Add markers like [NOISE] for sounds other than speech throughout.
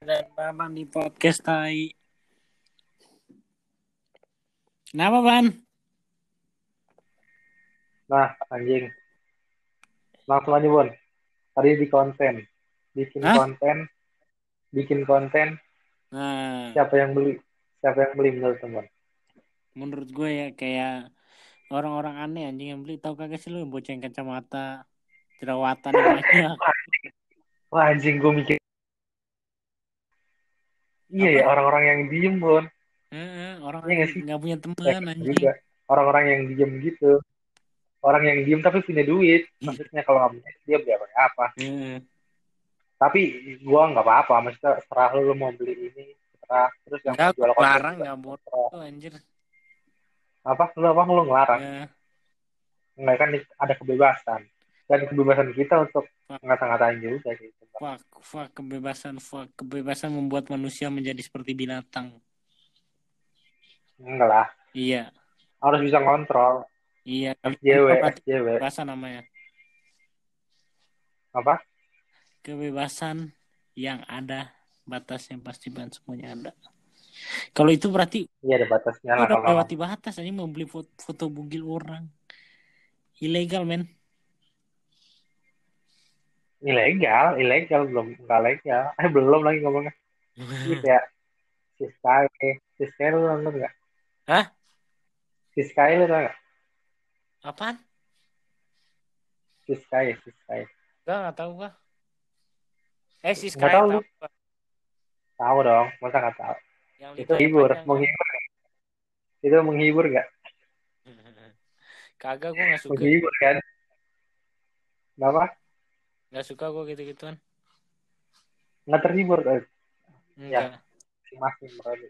dan Bambang di podcast Tai. Kenapa, Ban? Nah, anjing. Langsung aja, Bon. Tadi di konten. Bikin Hah? konten. Bikin konten. Nah, Siapa yang beli? Siapa yang beli menurut teman? menurut gue ya kayak orang-orang aneh anjing yang beli. Tahu kagak sih lu yang bocah yang kacamata jerawatan [LAUGHS] banyak. Wah, anjing gue mikir. Iya ya, orang-orang yang diem, Bon. Heeh, orang Iya nggak sih? nggak punya Ya, teman juga. Orang-orang yang diem gitu. Orang yang diem tapi punya duit. Iya. Maksudnya kalau nggak punya dia beli apa? apa. Tapi gue nggak apa-apa. Maksudnya serah lu, lu mau beli ini. Serah. Terus yang Enggak, mau jual larang nggak boleh tuh anjir. Apa? Lu apa? Lu ngelarang? Enggak kan ada kebebasan. Dan kebebasan kita untuk ngata-ngatain juga gitu. Fuck, fuck kebebasan, fuck kebebasan membuat manusia menjadi seperti binatang. Enggak lah. Iya, Harus bisa ngontrol. iya. FJW, FJW. Kebebasan namanya. Apa? Kebebasan yang ada batasnya pasti ban semuanya ada. Kalau itu berarti Iya ada batasnya lah udah kalau lewati batas aja mau beli foto, foto bugil orang. Ilegal men. Ilegal, ilegal belum enggak legal. Eh belum lagi ngomongnya. Ini [LAUGHS] kayak Siskai, Siskai lu nonton nggak? Hah? Siskai lu tau nggak? Apaan? Siskai, Siskai. Gak nggak tahu gua. Eh si Sky Nggak tahu tahu. Tahu dong, masa nggak tahu? Yang Itu hibur, menghibur. Itu menghibur nggak? [LAUGHS] Kagak gua nggak suka. Menghibur kan? Kenapa? Nggak suka gua gitu-gituan. Nggak terhibur kan? Enggak. Masing-masing berarti.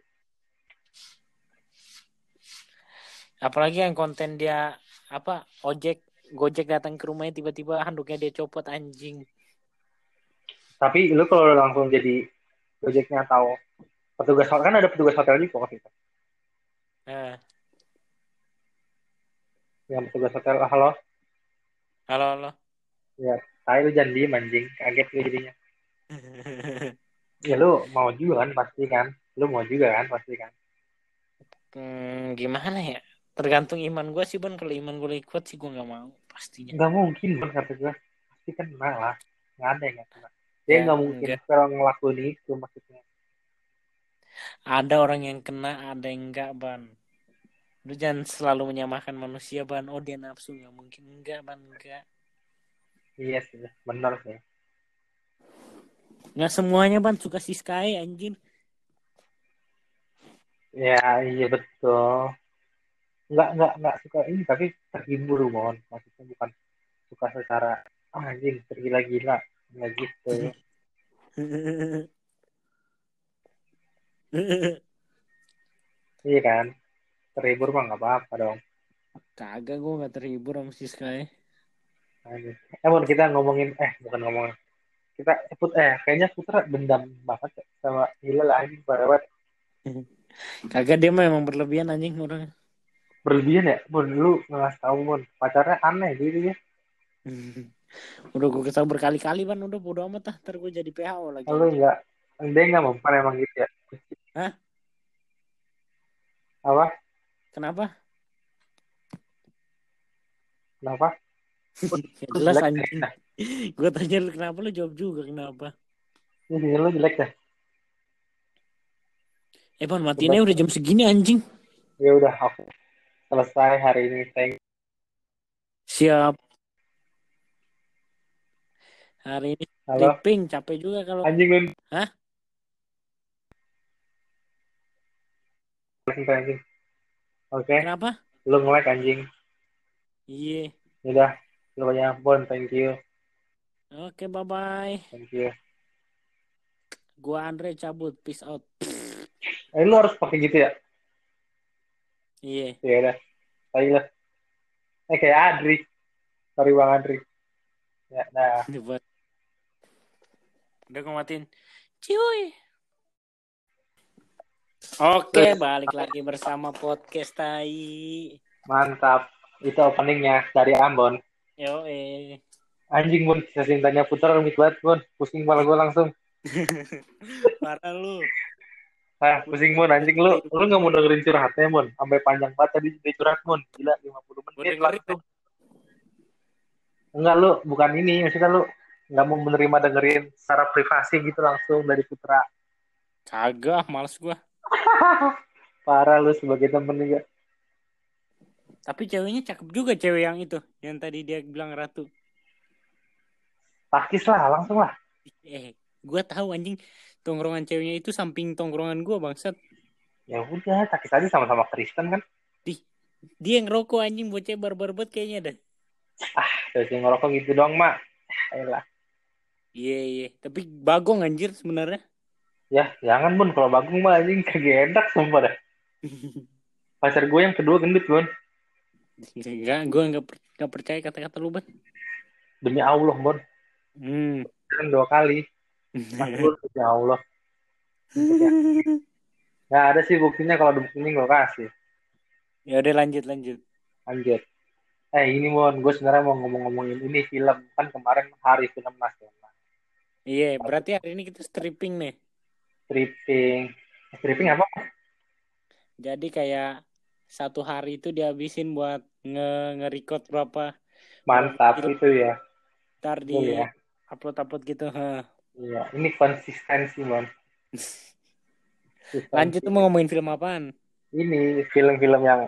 Apalagi yang konten dia apa ojek Gojek datang ke rumahnya tiba-tiba handuknya dia copot anjing. Tapi lu kalau langsung jadi gojeknya atau petugas hotel kan ada petugas hotel juga waktu itu. Nah, Yang petugas hotel, halo, halo halo. Saya lu jangan diem anjing, kaget lu jadinya. [LAUGHS] Ya lu mau juga kan pasti kan, lu mau juga kan pasti kan. hmm, gimana ya? Tergantung iman gue sih ban. Kalau iman gue kuat sih gue nggak mau pastinya. Nggak mungkin kan kata gue, pasti kena lah, nggak ada yang nggak kena. Dia Ya, nggak mungkin enggak. kalau ngelakuin itu maksudnya. Ada orang yang kena, ada yang enggak ban. Lu jangan selalu menyamakan manusia ban. Oh dia nafsu nggak mungkin enggak ban enggak. Iya sih, benar sih. Nggak semuanya ban suka si Sky anjing. Ya iya betul. Nggak nggak nggak suka ini tapi terhibur mohon, maksudnya bukan suka secara ah, anjing tergila-gila nggak gitu. [LAUGHS] Iya kan, terhibur mah nggak apa-apa dong. Kagak gue nggak terhibur sama si Sky. Eh, Mon, kita ngomongin, eh, bukan ngomongin. Kita, put, eh, kayaknya Putra dendam banget ya sama Hilal anjing banget. [LAUGHS] Kagak dia mah emang berlebihan anjing orang. Berlebihan ya, Mon, lu nggak tahu, Mon. Pacarnya aneh gitu ya. udah gue kesal berkali-kali ban udah bodo amat lah ntar gue jadi PHO lagi Lu nggak, dia nggak mempan emang gitu ya. Hah? Apa? kenapa Kenapa? Ya, jelas anjing gue tanya lu kenapa lu jawab juga kenapa Ini lu jelek dah. eh ban matiinnya udah jam segini anjing Ya udah, oke. Selesai hari ini. Thank siap hari ini Halo, sleeping capek juga kalau anjing lu. Hah? Anjing. Oke, kenapa lu nge-like anjing. iya Ya Udah, banyak Bon, thank you. oke bye bye Thank you. gua Andre cabut peace out [LAUGHS] Eh, lu harus pakai gitu ya? iya Ya udah. Ayo lah. Eh kayak Adri. Sorry Bang Adri. Ya, nah. Ini buat udah gue matiin cuy Oke, balik lagi bersama podcast Tai. Mantap. Itu openingnya dari Ambon. Yo, eh. Anjing Bun, sesintanya putar rumit banget Bun. Pusing kepala gue langsung. [LAUGHS] Parah lu. Ah, pusing mon anjing lu. Lu nggak mau dengerin curhatnya mon. Sampai panjang banget tadi dia curhat mon. Gila 50 Gue menit langsung. Enggak lu, bukan ini. Maksudnya lu nggak mau menerima dengerin secara privasi gitu langsung dari Putra. Kagak, males gua. [LAUGHS] Parah lu sebagai temen juga. Tapi ceweknya cakep juga cewek yang itu, yang tadi dia bilang ratu. Takis lah, langsung lah. Eh, gua tahu anjing tongkrongan ceweknya itu samping tongkrongan gua bangsat. Ya udah, takis aja sama-sama Kristen kan. Dia yang ngerokok anjing bocah barbar banget kayaknya dah. Terus yang ngerokok gitu doang, Mak. Ayolah. Iya iya, tapi bagong anjir sebenarnya. Ya, jangan bun. Kalau Bagong mah anjing kagak enak sumpah dah. [LAUGHS] Pacar gue yang kedua gendut, Bun. Enggak, gua enggak, per- enggak percaya kata-kata lu, Ban. Demi Allah, Bun. Hmm. Kan dua kali. Mas [LAUGHS] demi Allah. Nggak ada sih buktinya kalau ada buktinya gue kasih. ya udah lanjut lanjut. Lanjut. Eh, ini, Bun. Gue sebenarnya mau ngomong-ngomongin ini film. Kan kemarin hari film nasional. Iya, berarti hari ini kita stripping nih. Stripping. Stripping apa? Jadi kayak satu hari itu dihabisin buat nge nge-record berapa Mantap itu ya. ntar di Iya. upload-upload gitu. Hah. Iya, ini konsistensi, Mon. [LAUGHS] Lanjut tuh mau ngomongin film apaan? Ini film-film yang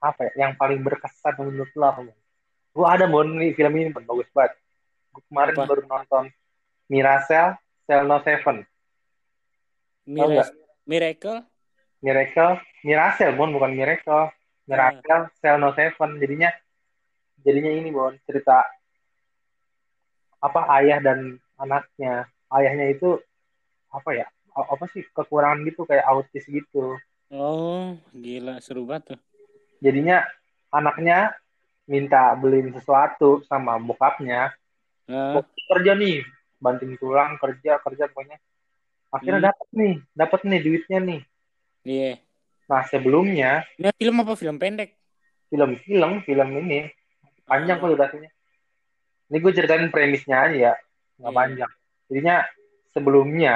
apa ya, yang paling berkesan menurut lo apa? Gue ada, Mon, nih film ini, bagus banget. Gue kemarin Apa? baru nonton Miracel, Cell No Seven. Nggak? Miracle? Miracle, Miracel, Mon, bukan Miracle. Miracle, Cell No Seven. Jadinya, jadinya ini, Mon, cerita apa ayah dan anaknya. Ayahnya itu apa ya? Apa sih kekurangan gitu kayak autis gitu. Oh, gila seru banget tuh. Jadinya anaknya minta beliin sesuatu sama bokapnya. Bokap kerja nih, banting tulang kerja kerja pokoknya. Akhirnya Hmm. dapat nih, dapat nih duitnya nih. iya. Nah sebelumnya Ini film apa film pendek? film-film film ini panjang kok durasinya. Ini gue ceritain premisnya aja ya, nggak Iya. panjang. Jadinya sebelumnya,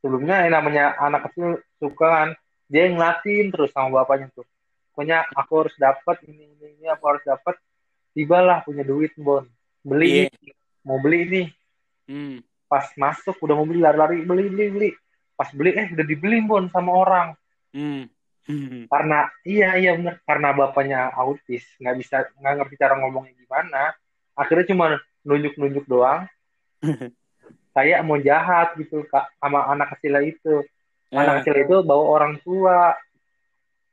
sebelumnya yang namanya anak kecil suka kan, dia yang ngelatin terus sama bapaknya tuh. Pokoknya aku harus dapat ini ini ini, aku harus dapat. Tibalah punya duit bon, beli Iya. ini, mau beli ini. Hmm. Pas masuk udah mau beli lari-lari beli beli beli. Pas beli eh udah dibeli bon sama orang. Hmm. Hmm. karena iya iya bener. Karena bapaknya autis nggak bisa nggak ngerti cara ngomongnya gimana. Akhirnya cuma nunjuk nunjuk doang. [LAUGHS] Kayak mau jahat gitu kak sama anak kecil itu. Anak kecil itu bawa orang tua.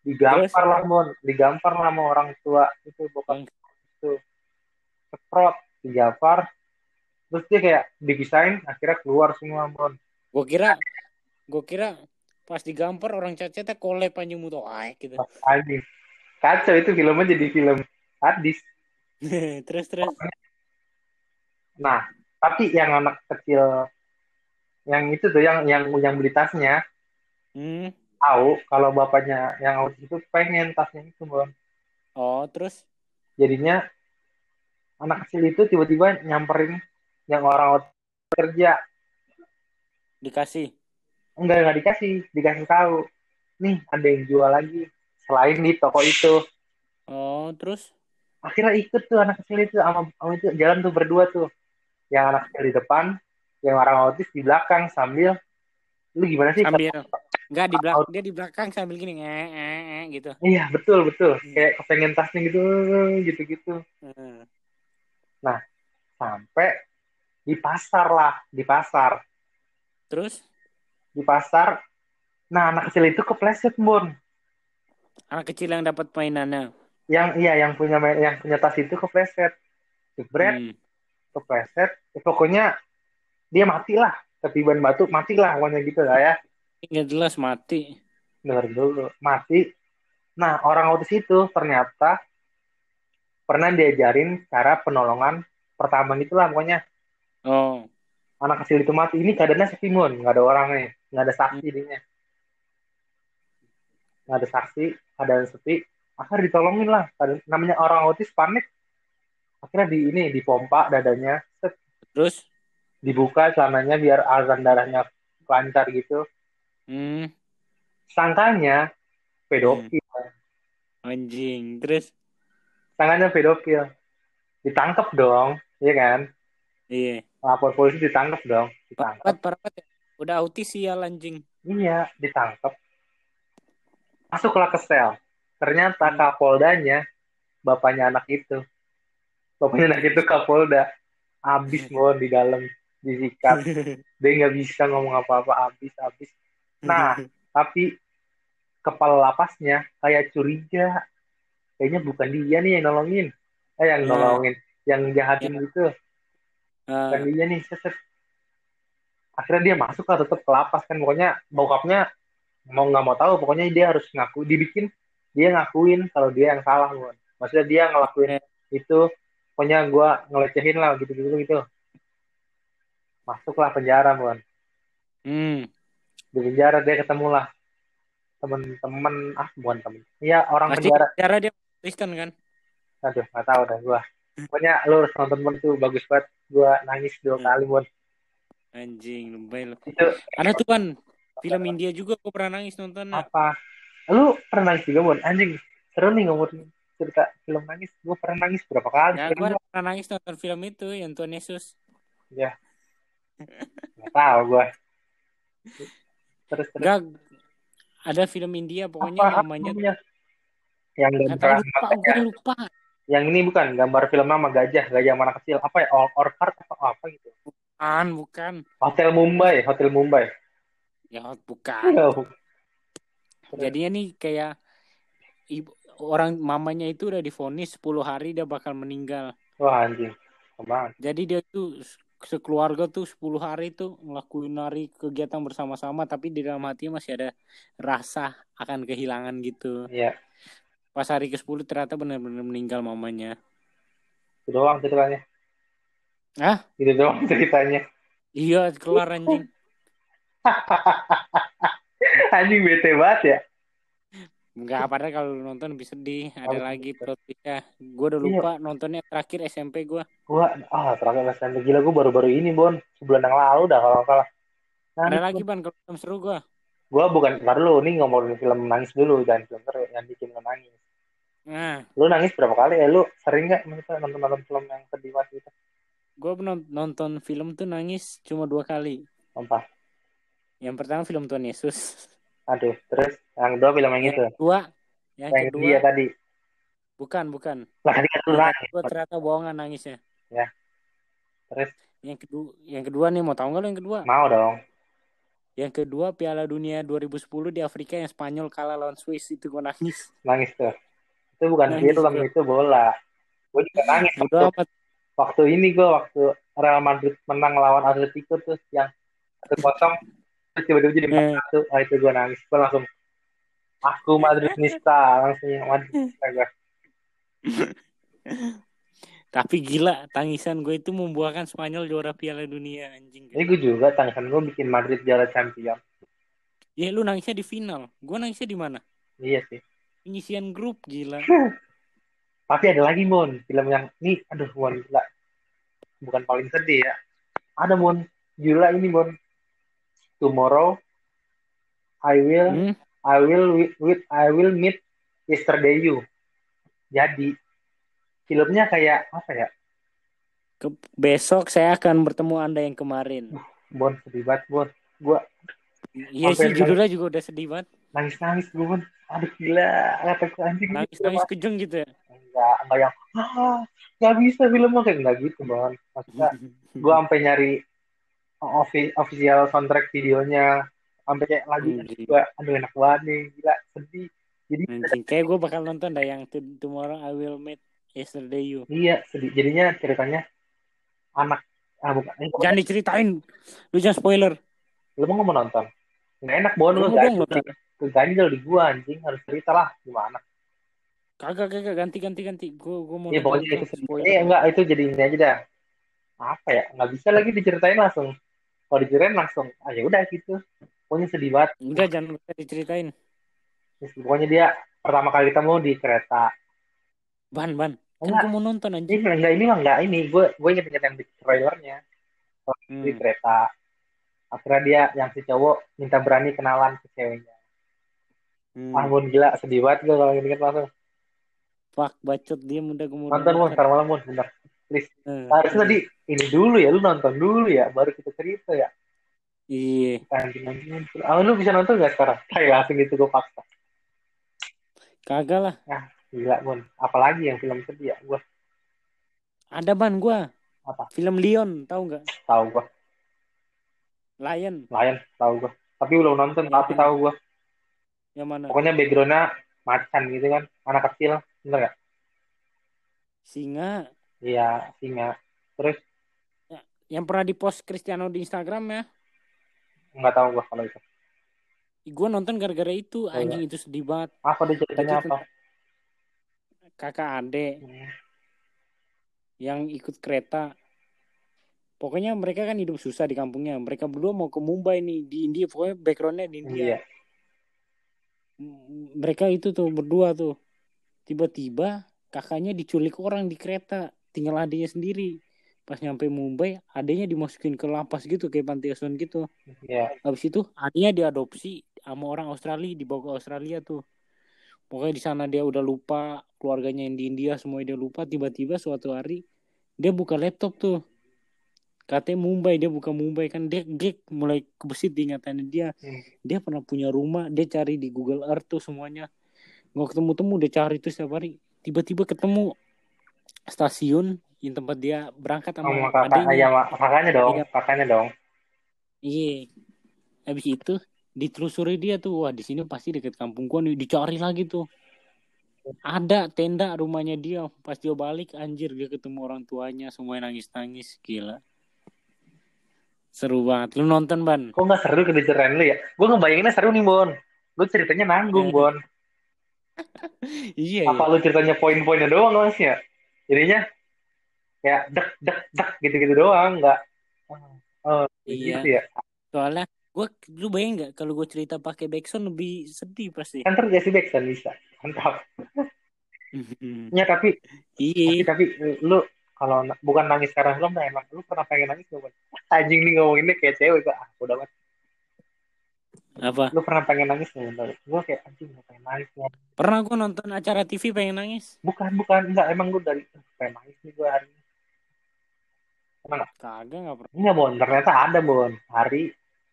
Digampar lah mon. Digampar lah sama orang tua. Itu bokap Bang. itu. Seprot digampar. Terus dia kayak dipisahin akhirnya keluar semua mon. Gue kira, gue kira pas digampar orang cacetnya kolep anjing muto gitu. anjing kacau itu filmnya jadi film hadis [LAUGHS] terus terus. Nah, tapi yang anak kecil yang itu tuh yang yang yang beli tasnya Hmm. tahu kalau bapaknya yang autis itu pengen tasnya itu, Bon. Oh, terus? Jadinya anak kecil itu tiba-tiba nyamperin yang orang kerja. Dikasih. Enggak enggak dikasih, dikasih tahu. Nih, ada yang jual lagi selain di toko itu. Oh, terus? Akhirnya ikut tuh anak kecil itu sama, sama itu jalan tuh berdua tuh. Yang anak kecil di depan, yang orang autis di belakang sambil lu gimana sih Sambil enggak di belakang dia di belakang sambil gini eh, eh, eh, gitu. Iya betul betul Hmm. kayak kepengen tasnya gitu gitu gitu Hmm. sampai di pasar lah di pasar Terus di pasar nah anak kecil itu kepleset bun anak kecil yang dapat mainannya. yang iya yang punya ma- yang punya tas itu kepleset jebret Hmm. kepleset ya, pokoknya dia mati lah ketiban batu mati lah pokoknya gitu lah ya Nggak jelas mati. dengar dulu mati nah orang autis itu ternyata pernah diajarin cara penolongan pertama itulah pokoknya Oh. Anak kecil itu mati ini keadaannya sepi mon nggak ada orangnya nggak ada saksi dinya nggak ada saksi keadaan sepi. Akhirnya ditolongin lah. Namanya orang autis panik. Akhirnya di ini dipompa dadanya set. Terus? Dibuka celananya biar aliran darahnya lancar gitu. Hmm, sangkanya pedofil anjing. Terus? Sangkanya pedofil ditangkap dong iya kan iya. lapor polisi ditangkap dong ditangkap. Parapat ya. Udah autis sial anjing. iya ditangkap. Masuklah ke sel. Ternyata Hmm. kapoldanya bapaknya anak itu. Bapaknya anak itu kapolda. Abis mau di dalam disikat [LAUGHS] dia nggak bisa ngomong apa-apa. Abis abis. Nah [LAUGHS] tapi kepala lapasnya kayak curiga. Kayaknya bukan dia nih yang nolongin. Eh yang Ya. nolongin yang jahatin gitu Ah, bukan dia nih set, set. akhirnya dia masuk lah tetap ke lapas kan pokoknya bokapnya mau nggak mau tahu pokoknya dia harus ngaku dibikin dia ngakuin kalau dia yang salah Bon. maksudnya dia ngelakuin Oke. itu pokoknya gua ngelecehin lah gitu gitu gitu masuklah penjara Bon. hmm. di penjara dia ketemu lah temen-temen ah bukan temen iya orang Pasti penjara cara dia Kristen kan? aduh nggak tahu dah gua pokoknya lu harus nonton Bon tuh bagus banget gua nangis dua Hmm. kali Bon Anjing, lebay lu. itu Ada tuh kan film India juga gue pernah nangis nontonnya. apa lu pernah nangis juga Bon anjing seru nih ngomongin cerita film nangis gue pernah nangis berapa kali Ya, gua pernah nangis nonton film itu yang Tuhan Yesus. nggak tahu gue terus terus Enggak, ada film India pokoknya apa namanya yang gambar tahu lupa, gue lupa. Yang ini bukan gambar film nama gajah gajah mana kecil apa ya or orchard atau apa gitu Bukan, bukan. hotel Mumbai hotel Mumbai Ya bukan. [LAUGHS] Oh, Jadinya nih kayak ibu, orang mamanya itu udah divonis 10 hari dia bakal meninggal. wah anjing ke mana Jadi dia tuh sekeluarga tuh 10 hari tuh ngelakuin hari kegiatan bersama-sama tapi di dalam hatinya masih ada rasa akan kehilangan gitu. iya Pas hari ke-10 ternyata benar-benar meninggal mamanya. itu doang ceritanya Hah? itu doang ceritanya Iya, kelar anjing. [LAUGHS] anjing bete banget ya Enggak, padahal kalau nonton lebih sedih. Ada Oh, lagi plot twistnya. Gue udah Iya. lupa nontonnya terakhir SMP gue. gua ah terakhir SMP gila gua baru-baru ini Bon sebulan yang lalu dah kalau nggak salah Ada lagi ban kalau film seru gue. gua bukan ntar lu nih ngomongin film nangis dulu dan film seru yang bikin nangis Nah, lu nangis berapa kali ya? Lu sering nggak misalnya nonton nonton film yang sedih banget gitu gue nonton film tuh nangis cuma dua kali. apa? Yang pertama film Tuhan Yesus. aduh terus? Yang kedua film yang itu? kedua, yang yang kedua. dia tadi? Bukan bukan. lah tadi kan lu Yang nangis kedua ternyata bohongan nangisnya. terus? Yang kedua, yang kedua nih mau tahu nggak lo yang kedua? mau dong. Yang kedua Piala Dunia 2010 di Afrika yang Spanyol kalah lawan Swiss itu gue nangis. nangis tuh itu bukan Nangis film itu bola. Gua juga nangis waktu, waktu ini gua waktu Real Madrid menang lawan Atletico tuh yang satu kosong terus tiba-tiba jadi empat Eh. satu. Ah itu gua nangis. Gua langsung aku Madridista langsung Madridista gua. [LAUGHS] Tapi gila, tangisan gue itu membuahkan Spanyol juara Piala Dunia anjing. ini gua juga tangisan gua bikin Madrid juara champion. Ya lu nangisnya di final. Gue nangisnya di mana? iya sih Penyisian grup gila. [LAUGHS] Tapi ada lagi Mon, film yang ini aduh Mon gila. Bukan paling sedih ya. Ada Mon, gila ini Mon. Tomorrow I will Hmm? I will with, I will meet yesterday you. Jadi filmnya kayak apa ya? Ke- besok saya akan bertemu Anda yang kemarin. Bon sedih banget Bon. Gua Iya sih judulnya juga udah sedih banget. Nangis-nangis Bon. Aduh gila, gue anjing ini Nangis-nangis film kejeng gitu ya. enggak enggak yang ah nggak bisa filmnya kayak enggak gitu Bon. Maksudnya gue sampai nyari offi- official soundtrack videonya sampai kayak lagu Anjing. gue aduh enak banget nih gila sedih jadi Anjing, kayak gue bakal nonton dah yang to- Tomorrow I Will Meet Yesterday You. iya sedih jadinya ceritanya anak ah bukan ini Jangan diceritain. Lu jangan spoiler. lu mau mau nonton nggak enak bon lu Lu keganjel di gua anjing harus cerita lah gimana Kagak kagak ganti ganti ganti. Gue gue mau Iya nonton pokoknya itu spoiler. Eh enggak itu jadi ini aja dah. Apa ya? Nggak bisa lagi diceritain langsung. Kalau diceritain langsung, ah ya udah gitu. Pokoknya sedih banget. Enggak jangan usah diceritain. Terus Pokoknya dia pertama kali ketemu di kereta. Ban ban. Kan Enggak. gue mau nonton Ini anjing. enggak ini mah enggak ini. Gue gue inget inget yang di trailernya. di Hmm. kereta akhirnya dia yang si cowok minta berani kenalan ke ceweknya Hmm. bun gila sedih banget gue kalau inget langsung Fuck, bacot dia muda kemudian. nonton bun ntar malam bun bentar please Eh, harusnya tadi ini dulu ya lu nonton dulu ya baru kita cerita ya Iya. anjing ah lu bisa nonton gak sekarang [LAUGHS] Hai langsung gitu gue paksa Kagak lah. gila bun apalagi yang film sedih ya gue Ada ban gua. Apa? Film Leon, tahu nggak? tahu gue Lion. Lion tahu gue tapi belum nonton tapi tahu gue Yang mana? pokoknya backgroundnya macan gitu kan anak kecil bener gak Singa. iya singa terus Yang pernah di post Cristiano di Instagram ya. nggak tahu gue kalau itu Gue nonton gara-gara itu. Oh. Anjing itu sedih banget. apa dia ceritanya apa Kakak adek Hmm, yang ikut kereta. Pokoknya mereka kan hidup susah di kampungnya. Mereka berdua mau ke Mumbai nih di India. Pokoknya backgroundnya di India. M- Mereka itu tuh berdua tuh. Tiba-tiba kakaknya diculik orang di kereta. Tinggal adiknya sendiri. Pas nyampe Mumbai, adiknya dimasukin ke lapas gitu kayak panti asuhan gitu. iya Habis itu adiknya diadopsi sama orang Australia dibawa ke Australia tuh. Pokoknya di sana dia udah lupa keluarganya yang di India semua dia lupa. Tiba-tiba suatu hari dia buka laptop tuh. Katanya Mumbai dia buka Mumbai kan dia, dia mulai kebesit ingatannya dia. Hmm. Dia pernah punya rumah dia cari di Google Earth tuh semuanya. Nggak ketemu-temu dia cari tuh setiap hari. Tiba-tiba ketemu stasiun yang tempat dia berangkat sama sama kakak ya kakaknya dong Iya. kakaknya dong Iya. Habis itu ditelusuri dia tuh, wah di sini pasti deket kampung gua nih, dicari lagi tuh. Ada tenda rumahnya dia. Pas dia balik, anjir dia ketemu orang tuanya, semuanya nangis-nangis, gila. Seru banget. Lu nonton ban? kok nggak seru kediceritain lu ya gue ngebayanginnya seru nih bon lu ceritanya nanggung Eh. bon [LAUGHS] Iya, apa lu ceritanya poin-poinnya doang mas ya jadinya kayak dek dek dek gitu-gitu doang nggak oh, Iya. gitu ya Soalnya gua lu bayang nggak kalau gue cerita pakai backsound lebih sedih pasti. kan terus Jesse Jackson bisa mantap [LAUGHS] ya tapi iya. tapi, tapi lu kalau bukan nangis karena film nah emang lu pernah pengen nangis gak [LAUGHS] anjing nih ngomonginnya kayak cewek kok ah udah banget Apa? lu pernah pengen nangis nggak gue kayak anjing gak pengen nangis ya. Pernah gua nonton acara TV pengen nangis? bukan bukan enggak emang gue dari "Ah, pengen nangis nih gue hari ini Kagak nggak pernah. Enggak, Bon. Ternyata ada, Bon. Hari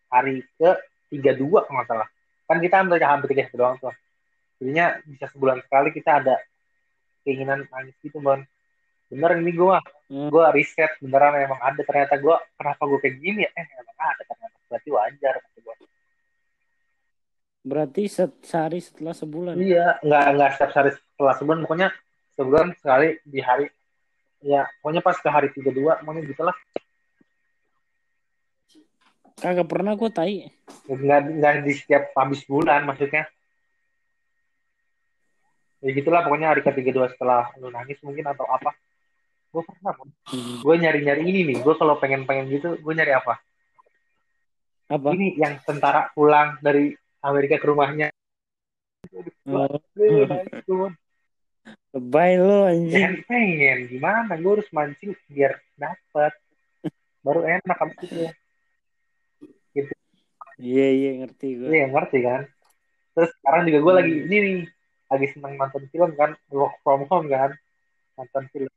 hari ke 32 kalau nggak salah. Kan kita hampir hampir tiga doang tuh. Jadinya bisa sebulan sekali kita ada keinginan nangis gitu, Bon. Bener ini gue mah. Hmm. Gue riset beneran emang ada. Ternyata gue kenapa gue kayak gini ya? Eh, emang ada ternyata. Berarti wajar. kata gua. Berarti se- sehari setelah sebulan. Iya, nggak nggak setiap hari setelah sebulan. Pokoknya sebulan sekali di hari ya pokoknya pas ke hari 32 pokoknya gitulah Kagak pernah gue tai. nggak nggak di setiap habis bulan maksudnya ya gitulah pokoknya hari ke-32 setelah lu nangis mungkin atau apa gue pernah gue nyari-nyari ini nih. Gue kalau pengen-pengen gitu gue nyari apa? Apa? ini yang tentara pulang dari Amerika ke rumahnya. Oh, lebay lo anjing. pengen pengen gimana? Gue harus mancing biar dapat baru enak habis itu. Iya iya ngerti gue. iya ngerti kan? Terus sekarang juga gue lagi Hmm. ini nih lagi seneng nonton film kan work from home kan? Nonton film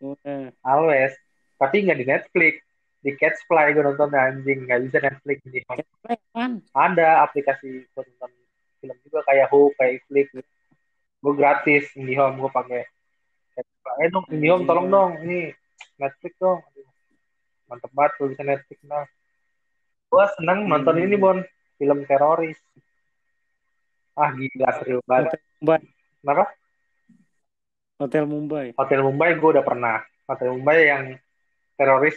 Udah. always. Tapi nggak di Netflix. Di Catchfly gue nonton anjing. Nggak bisa Netflix di Apaan? ada aplikasi buat nonton film juga kayak Who kayak Netflix. Gue gratis IndiHome gue pakai. Catchfly. eh dong IndiHome Anjing. tolong dong. Ini Netflix dong. Mantep banget kalau bisa Netflix nah. Gue seneng nonton Hmm. ini Bon. Film teroris. Ah gila seru banget. Kenapa Hotel Mumbai. Hotel Mumbai gue udah pernah. Hotel Mumbai yang teroris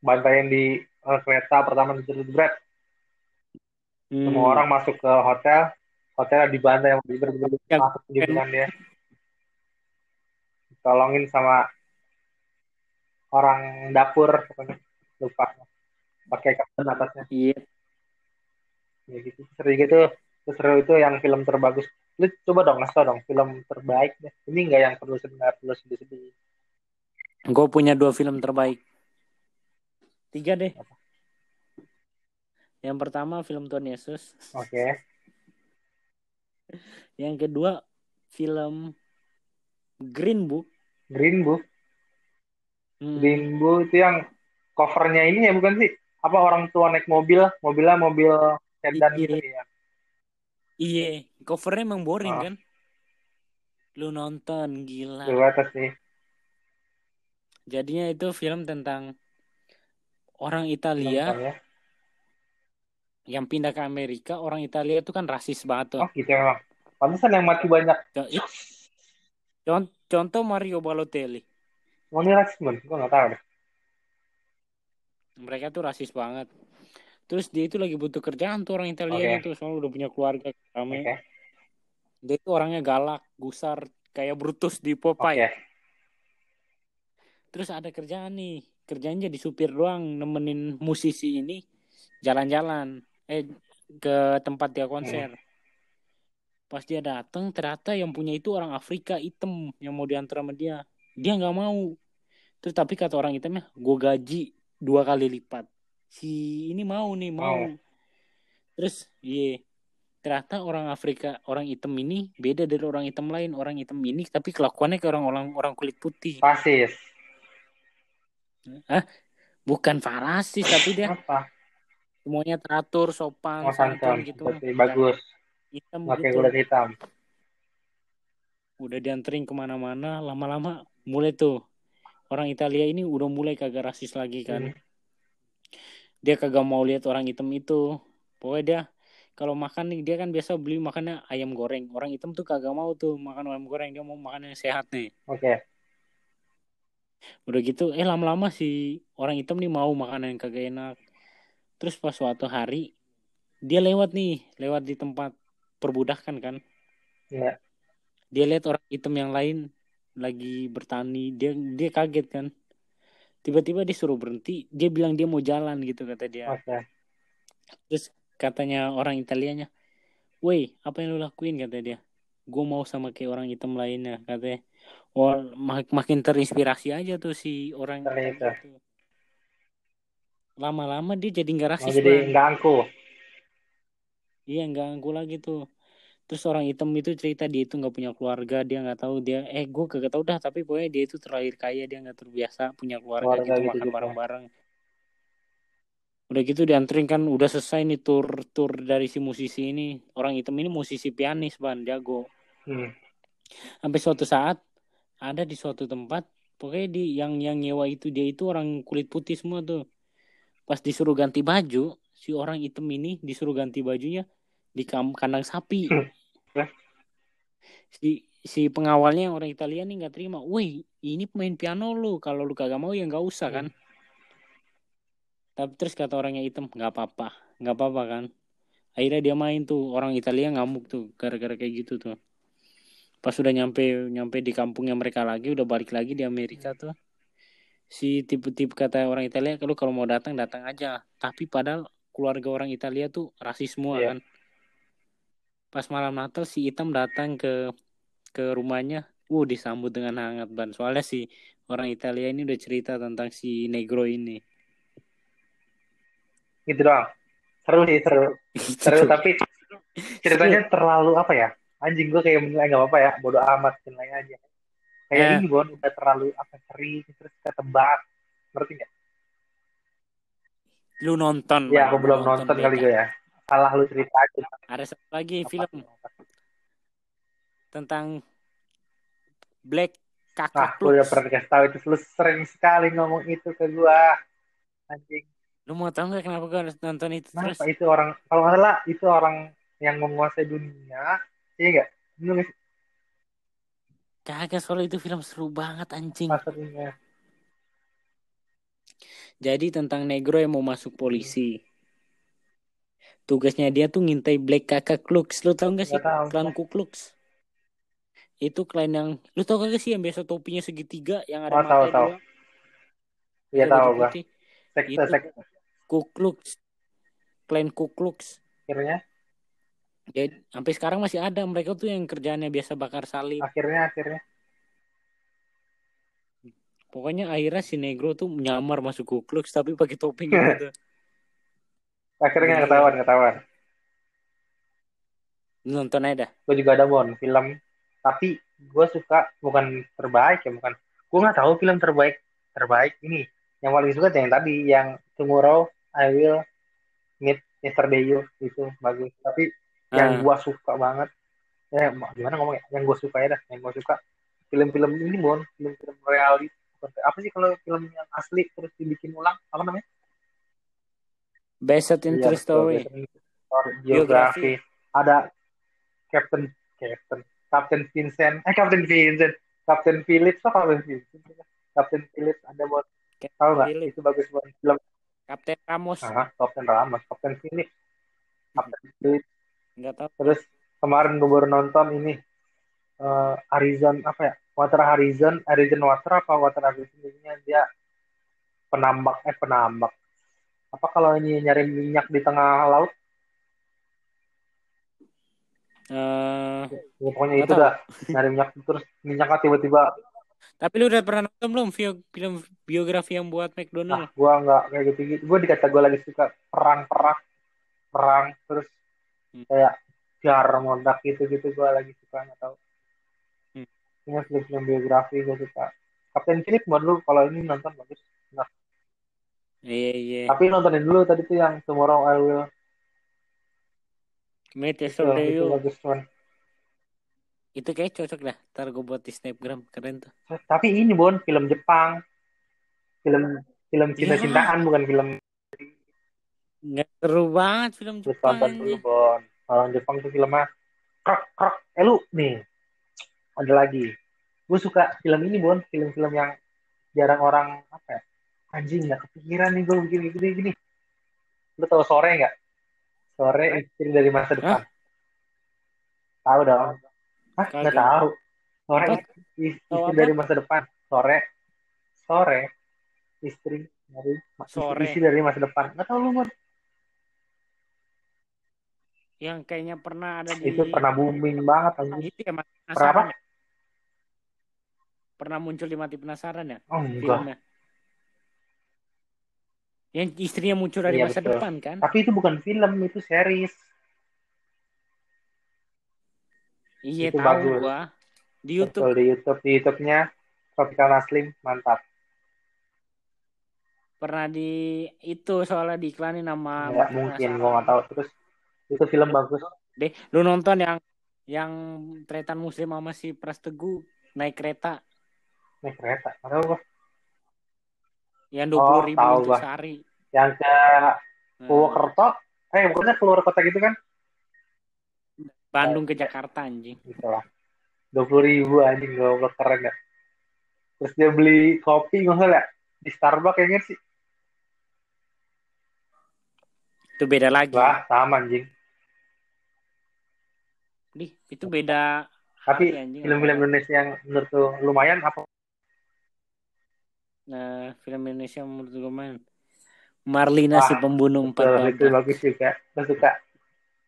bantaian di eh, kereta pertama di Jebret. Hmm. Semua orang masuk ke hotel, hotel dibantai yang bener bener Yang- masuk gitu kan dia. Tolongin sama orang dapur pokoknya lupa pakai kapten atasnya Iya. ya gitu seru gitu Terus seru itu yang film terbagus lu coba dong ngasih tau dong film terbaik deh ini enggak yang perlu sedih perlu sedih sedih Gue punya dua film terbaik. Tiga deh. Yang pertama film Tuhan Yesus. Oke. [LAUGHS] Yang kedua film Green Book. Green Book. Hmm, Green Book itu yang covernya ini ya bukan sih? Apa orang tua naik mobil, mobilnya mobil sedan Iya. gitu ya? Iya, covernya emang boring Oh. kan? Lu nonton gila. Di atas nih. Jadinya itu film tentang orang Italia Nonton ya. yang pindah ke Amerika. Orang Italia itu kan rasis banget tuh. Oh gitu emang. Pantesan yang mati banyak. Contoh Mario Balotelli. Oh ini rasisme, gue nggak tahu deh. Mereka tuh rasis banget. Terus dia itu lagi butuh kerjaan tuh orang Italia Oke. tuh soalnya udah punya keluarga rame. Oke. Dia itu orangnya galak, gusar, kayak Brutus di. Popeye. Terus ada kerjaan nih, kerjaan jadi supir doang, nemenin musisi ini jalan-jalan, eh ke tempat dia konser. Pas dia datang, ternyata yang punya itu orang Afrika hitam yang mau diantar sama dia. Dia nggak mau. Terus tapi kata orang hitamnya, gue gaji dua kali lipat. Si ini mau nih mau. Mau. Terus iya, ternyata orang Afrika, orang hitam ini beda dari orang hitam lain. Orang hitam ini tapi kelakuannya ke orang-orang orang kulit putih. Rasis. Bukan farasis tapi dia Apa? semuanya teratur, sopan, Oh santun. gitu. Bagus. Hitam Pakai gitu. kulit hitam. Udah dianterin ke mana-mana, lama-lama mulai tuh orang Italia ini udah mulai kagak rasis lagi kan. Hmm. Dia kagak mau lihat orang hitam itu. Pokoknya dia kalau makan nih dia kan biasa beli makannya ayam goreng. Orang hitam tuh kagak mau tuh makan ayam goreng, dia mau makan yang sehat nih. Oke. Udah gitu, eh lama-lama si orang hitam nih mau makanan yang kagak enak. Terus pas suatu hari dia lewat nih, lewat di tempat perbudakan kan. Iya. Dia lihat orang hitam yang lain lagi bertani, dia dia kaget kan. Tiba-tiba disuruh berhenti, dia bilang dia mau jalan gitu kata dia. Oke. Terus katanya orang Italianya, "Woi, apa yang lu lakuin?" kata dia. "Gue mau sama kayak orang hitam lainnya," katanya. Oh, mak- makin terinspirasi aja tuh si orang itu. Lama-lama dia jadi nggak rasis, jadi nggak angku. Iya, nggak angku lagi tuh. Terus orang hitam itu cerita dia itu nggak punya keluarga, dia nggak tahu dia, eh gue kagak tahu dah, tapi pokoknya dia itu terlahir kaya, dia nggak terbiasa punya keluarga, Keluarga gitu, gitu makan juga. bareng-bareng. Udah gitu dianterin kan, udah selesai nih tur tur dari si musisi ini. Orang hitam ini musisi pianis, ban, jago. Hmm. Sampai suatu saat ada di suatu tempat, pokoknya di yang yang nyewa itu dia itu orang kulit putih semua tuh. Pas disuruh ganti baju, si orang hitam ini disuruh ganti bajunya di kandang sapi. Hah? si si pengawalnya orang Italia nih nggak terima. Woi, ini pemain piano lu. Kalau lu kagak mau ya nggak usah kan. Tapi terus kata orangnya hitam nggak apa-apa, nggak apa-apa kan. Akhirnya dia main tuh orang Italia ngamuk tuh gara-gara kayak gitu tuh. Pas udah nyampe nyampe di kampungnya mereka lagi, udah balik lagi di Amerika tuh. Si tipe-tipe kata orang Italia, kalau kalau mau datang datang aja. Tapi padahal keluarga orang Italia tuh rasis semua Iya. kan. Pas malam Natal si Hitam datang ke ke rumahnya, uh disambut dengan hangat ban. Soalnya si orang Italia ini udah cerita tentang si Negro ini. Gitu doang. Seru sih, seru. [LAUGHS] Seru, tapi ceritanya terlalu apa ya? Anjing gue kayak menilai nggak apa-apa ya, bodo amat nilai aja. Kayak Eh. ini Bon, udah terlalu apa sering terus ketebak. Ngerti nggak? Lu nonton. Ya, aku belum Lu nonton kali beda. gue ya. Salah lu cerita aja. Ada satu lagi Apa? film tentang Black Ah, Kakak lu udah pernah dikasih tahu itu, lu sering sekali ngomong itu ke gua. Anjing. Lu mau tahu nggak kenapa gue harus nonton itu terus? Kenapa itu orang, kalau nggak salah itu orang yang menguasai dunia, iya nggak? Lu nggak sih Kagak soalnya itu film seru banget anjing. maksudnya? Jadi tentang negro yang mau masuk polisi. Tugasnya dia tuh ngintai Black Kakak Klux. Lu tau gak sih tahu. klan Ku Klux? Itu klan yang lu tau gak sih yang biasa topinya segitiga yang ada Oh, tahu, mata tahu. Iya tahu gua. Sekte, sekte. Ku Klux. Klan Ku Klux. Akhirnya, Jadi sampai sekarang masih ada mereka tuh yang kerjaannya biasa bakar salib. akhirnya, akhirnya. Pokoknya akhirnya si Negro tuh nyamar masuk Ku Klux tapi pakai topeng gitu. [LAUGHS] akhirnya Iya. ketahuan ketahuan. Nonton aja dah. gue juga ada bon film. Tapi gue suka bukan terbaik ya bukan. Gue nggak tahu film terbaik terbaik ini. Yang paling suka yang tadi yang Tomorrow I Will Meet Mr. Deyo itu bagus. Tapi yang Ah. gue suka banget eh gimana ngomongnya yang gue suka ya dah yang gue suka. Film-film ini bon film-film realis apa sih kalau film yang asli terus dibikin ulang? Apa namanya Based in Iya, true story. Biografi. Ada Captain Captain Captain Vincent. Eh Captain Vincent. Captain Phillips. Oh, Captain Vincent. Captain Phillips ada buat Captain tahu nggak? Itu bagus buat film. Kapten Ramos. Ah, Captain Ramos, Captain Phillips. Captain Phillips. Enggak tahu. Terus kemarin gue baru nonton ini eh Horizon apa ya? Water Horizon, Horizon Water apa Water Horizon Intinya dia penambak eh penambak. Apa kalau ini nyari minyak di tengah laut? Eh, Ya, pokoknya itu tahu. dah nyari minyak terus minyaknya tiba-tiba tapi lu udah pernah nonton belum film, film biografi yang buat McDonald? gua nggak kayak gitu gitu gue dikata gue lagi suka perang perang perang terus Hmm. kayak jar modak gitu gitu gue lagi suka nggak tahu Hmm. ini film-film biografi gue suka Kapten Philip menurut lu kalau ini nonton bagus nah, Iya iya. tapi nontonin dulu tadi tuh yang Tomorrow I Will Meet itu, Mr. itu cuman Itu kayak cocok dah. Ntar gue buat di Snapgram. Keren tuh. tapi ini bon film Jepang film film Ya. cinta-cintaan bukan film Nggak seru banget film Terus Jepang tonton dulu. Bon. Orang Jepang tuh filmnya krok krok. Eh lu nih ada lagi. Gue suka film ini Bon, film-film yang jarang orang apa ya? Anjing nggak kepikiran nih gue bikin gini gini. Lu tahu sore nggak? Sore istri dari masa depan. Tahu dong? Hah? Nggak tahu. Sore Apa? istri apa? dari masa depan. Sore sore istri dari Sore. istri dari masa depan. Nggak tahu lu Bon? Yang kayaknya pernah ada di Itu pernah booming banget anjing. itu ya penasaran ya? Pernah muncul di mati penasaran ya Oh enggak. filmnya. Yang istrinya muncul dari Iya, masa betul. depan kan? Tapi itu bukan film, itu series. Iya Itu tahu bagus. gua. Di YouTube Betul, di YouTube. Di YouTube-nya Tropical Naslim, mantap. pernah di itu soalnya diiklanin sama Ya, Mati mungkin, gua nggak tahu. Terus itu film bagus. Deh, lu nonton yang yang tretan muslim sama si Pras Teguh naik kereta Naik kereta. Nggak tahu gua. Yang Oh, dua puluh ribu tahu untuk sehari. Yang ke Nah, Purwokerto. Eh, bukannya keluar kota gitu kan? Bandung ke Jakarta anjing. Gitu lah. 20 ribu anjing, goblok keren ya. Terus dia beli kopi, nggak salah ya? Di Starbucks kayaknya sih. Itu beda lagi. Wah, sama anjing. Dih, itu beda Tapi film-film Indonesia yang menurut lu lumayan apa? Nah, film Indonesia menurut gue main. Marlina Wah, si pembunuh empat Betul, itu bagus juga. Gue suka.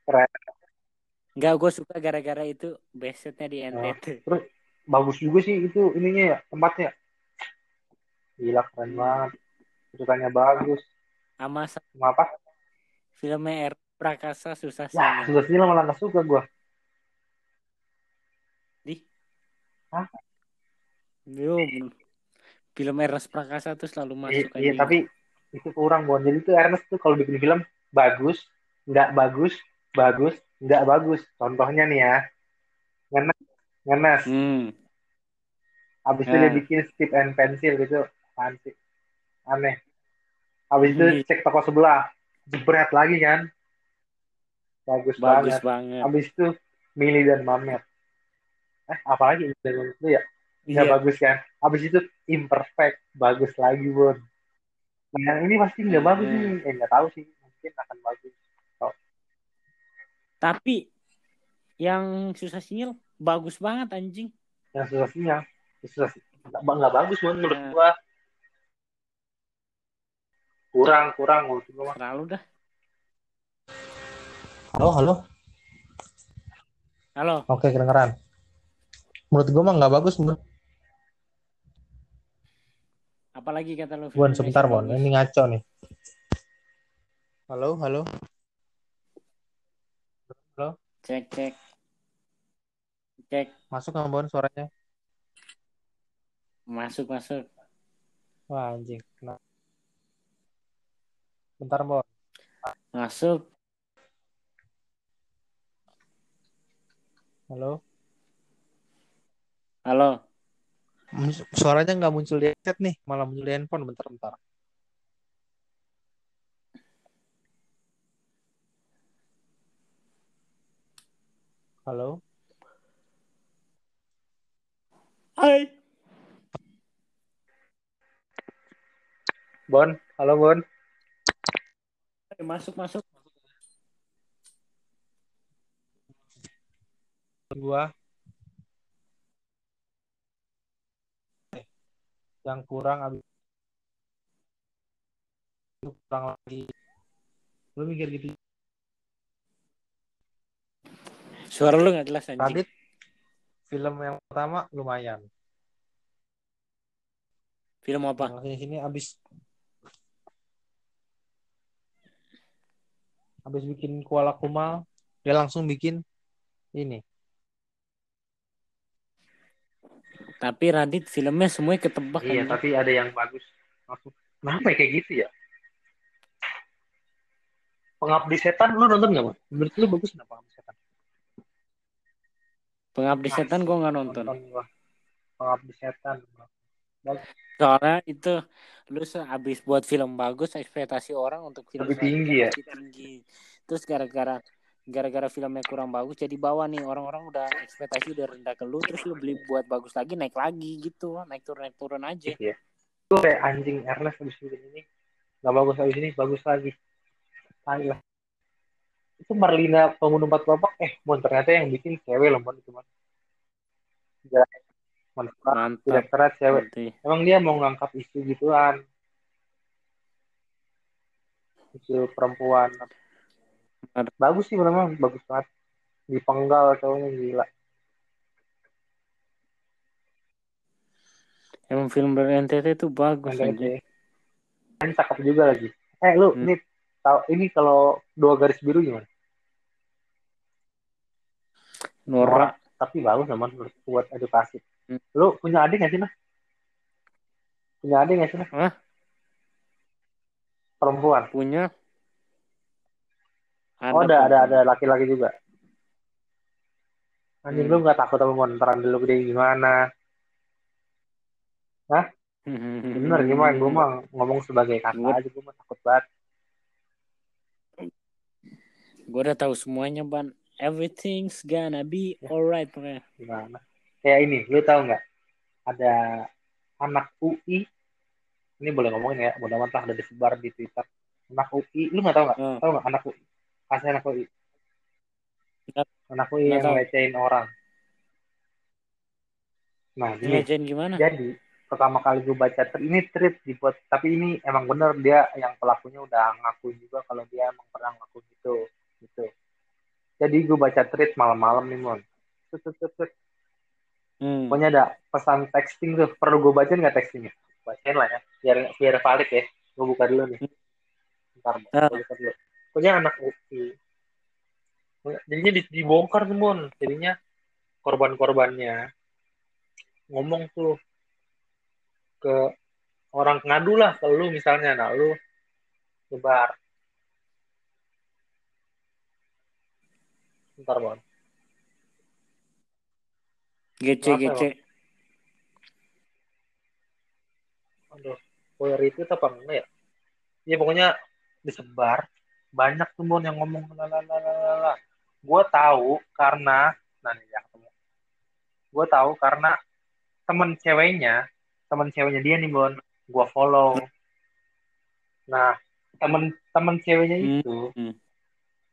Keren. Enggak, gue suka gara-gara itu besetnya di NTT. Terus bagus juga sih itu ininya ya, tempatnya. Gila keren banget. Ceritanya bagus. Sama sa- Sama apa? filmnya R. Prakasa susah Ya, sinyal. sudah sini malah gak suka gue. Di. Hah? Yo, film Ernest Prakasa tuh selalu masuk Iya, anjing. tapi itu kurang bon. Jadi tuh Ernest tuh kalau bikin film bagus, nggak bagus, bagus, nggak bagus. Contohnya nih ya, ngenes, ngenes. Hmm. Habis itu Nah. dia bikin stick and pencil gitu, sih? Aneh. Habis itu Hmm. cek toko sebelah, jebret lagi kan? Bagus, Bagus banget. banget. Habis itu Mili dan Mamet. Eh, apalagi dan Mamet itu ya? Nggak Iya. bagus kan? Habis itu Imperfect, bagus lagi, Bon. Nah, yang ini pasti nggak Hmm. bagus nih. Eh, nggak tahu sih. Mungkin akan bagus. Tapi yang susah sinyal bagus banget anjing. Yang susah sinyal. Susah sih. Nggak, nggak bagus, Bon, menurut Nah. gua. Kurang, kurang menurut gua. mah. Terlalu dah. Halo, halo. Halo. Oke, kedengeran. Menurut gua mah nggak bagus, Bon. Apalagi kata lu film sebentar Bon. Ini ngaco nih. Halo, halo. Halo. Cek cek. Cek Masuk nggak Bon suaranya? masuk masuk. Wah anjing. Kenapa? Bentar Bon. Masuk. Halo. Halo. Suaranya nggak muncul di headset nih, malah muncul di handphone. Bentar, bentar. Halo. Hai. Bon, halo Bon. Masuk masuk. Gua yang kurang abis itu kurang lagi. Lu mikir gitu. Suara lu nggak jelas anjing. Radit film yang pertama lumayan. Film apa? Yang sini sini abis abis bikin Kuala Kumal, dia langsung bikin ini. Tapi Radit filmnya semuanya ketebak Iya, anjing. tapi ada yang bagus. Kenapa ya kayak gitu ya? Pengabdi setan lu nonton nggak, Bang? Menurut lu bagus nggak Pengabdi setan? Pengabdi setan gua nggak nonton. gua. Pengabdi setan. Soalnya itu lu sehabis buat film bagus ekspektasi orang untuk film Lebih tinggi ya? tinggi. Terus gara-gara gara-gara filmnya kurang bagus jadi bawah nih orang-orang udah ekspektasi udah rendah ke lu terus lu beli buat bagus lagi naik lagi gitu naik turun naik turun aja Gitu ya. Lu kayak anjing Ernest habis bikin ini nggak bagus habis ini bagus lagi. Lah. Itu Marlina pembunuh empat babak eh mon ternyata yang bikin cewek loh mon itu mon. Ya, mon mantap direkturnya cewek. berarti. Emang dia mau ngangkat isu gituan. Isu perempuan. Benar. Bagus sih memang bagus banget. Dipenggal cowoknya gila. emang film dari NTT itu bagus NTT. aja Kan cakep juga lagi. Eh lu Hmm. ini tahu ini kalau dua garis biru gimana? Nora Tapi bagus teman buat edukasi. Hmm. Lu punya adik nggak sih nah? Punya adik nggak sih nah? Hah? Perempuan. punya oh ada ada ada laki-laki juga. Anjing Hmm. lu nggak takut sama monteran dulu gede gimana? Bener gimana? Gue mah ngomong sebagai kakak aja gue mah takut banget. gue udah tahu semuanya ban everything's gonna be alright pokoknya Gimana? Kayak ini, lu tahu nggak? Ada anak UI. Ini boleh ngomongin ya, mudah amat lah udah disebar di Twitter. Anak UI, lu nggak tahu nggak? Hmm. Tahu nggak anak UI? Kasih anak UI. Nggak- Anak UI nggak yang tahu. orang. Nah, ngelajain gimana jadi pertama kali gue baca ini tweet dibuat, tapi ini emang bener dia yang pelakunya udah ngaku juga kalau dia emang pernah ngaku gitu, gitu. Jadi gue baca tweet malam-malam nih mon. Tut, tut, tut, tut. hmm. Pokoknya ada pesan texting tuh. Perlu gue bacain nggak textingnya? Bacain lah ya. Biar biar valid ya. Gue buka dulu nih. Bentar, Ah. gue buka dulu. Pokoknya anak UI. Jadinya di- dibongkar semua. Jadinya korban-korbannya ngomong tuh ke orang ngadu lah ke lu misalnya. Nah lu sebar. Bentar, Bon. GC Kenapa, GC aduh boleh retweet apa enggak ya ya pokoknya disebar banyak tuh yang ngomong lalalala gue tahu karena nah nih yang ketemu. Gue tahu karena temen ceweknya temen ceweknya dia nih Bon gue follow. Nah temen temen ceweknya Hmm, itu hmm.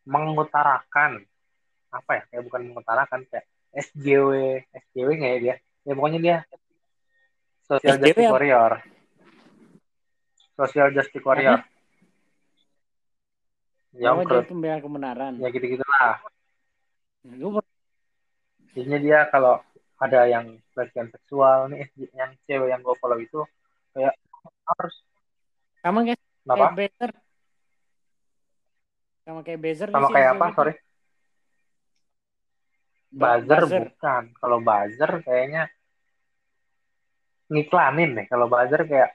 mengutarakan apa ya kayak bukan mengutarakan kayak SJW SJW nggak ya dia? Ya pokoknya dia social SJW justice warrior. Social justice warrior yang oh dia pembela kebenaran? ya gitu gitulah gue jadinya dia kalau ada yang pelecehan seksual nih yang cewek yang gue follow itu kayak harus Sama kayak kenapa? kayak Bezer. Sama kayak Bezer sama kayak apa? itu. sorry. Buzzer buzzer. bukan. Kalau buzzer kayaknya ngiklanin deh. Kalau buzzer kayak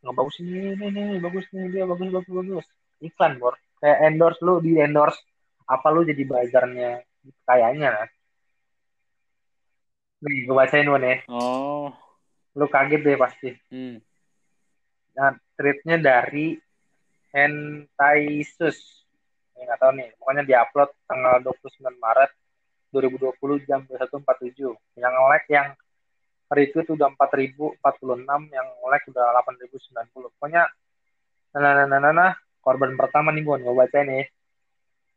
nggak bagus ini ini ini bagus nih dia bagus bagus bagus. Iklan bor kayak endorse lu di endorse apa lu jadi buzzernya? Kayaknya nih gue bacain lu nih. Oh. lu kaget deh pasti. Hmm. nah tweetnya dari Hentaisus ya, nggak tahu nih pokoknya diupload tanggal 29 Maret 2020 jam 21.47 yang like yang retweet udah 4046 yang like udah 8090 pokoknya nah nah nah nah, nah. Korban pertama nih Bon gue baca nih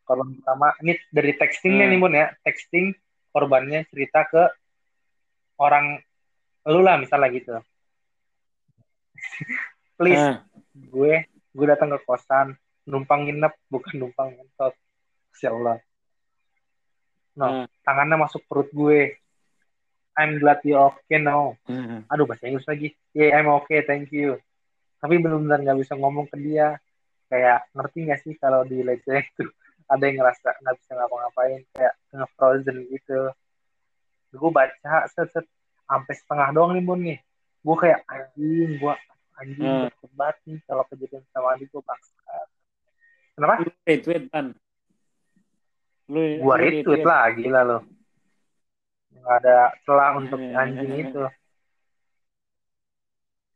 korban pertama ini dari textingnya Hmm. nih Bon ya. Texting korbannya cerita ke orang lu lah misalnya gitu. [LAUGHS] Please Ah. gue gue datang ke kosan numpang nginep bukan numpang ngentot. Masya Allah. Ah. no tangannya masuk perut gue. I'm glad you okay now. Hmm. aduh bahasa Inggris lagi. Yeah I'm okay thank you. Tapi benar-benar nggak bisa ngomong ke dia kayak ngerti nggak sih kalau di leceh itu ada yang ngerasa nggak bisa ngapa-ngapain kayak nge-frozen gitu. Gue baca set set sampai setengah doang nih bun nih. Gue kayak anjing gue anjing Hmm. nih kalau kejadian sama adik gue paksa kenapa? Lu retweet kan? Lu, gue lu retweet lah gila lo nggak ada celah untuk si anjing itu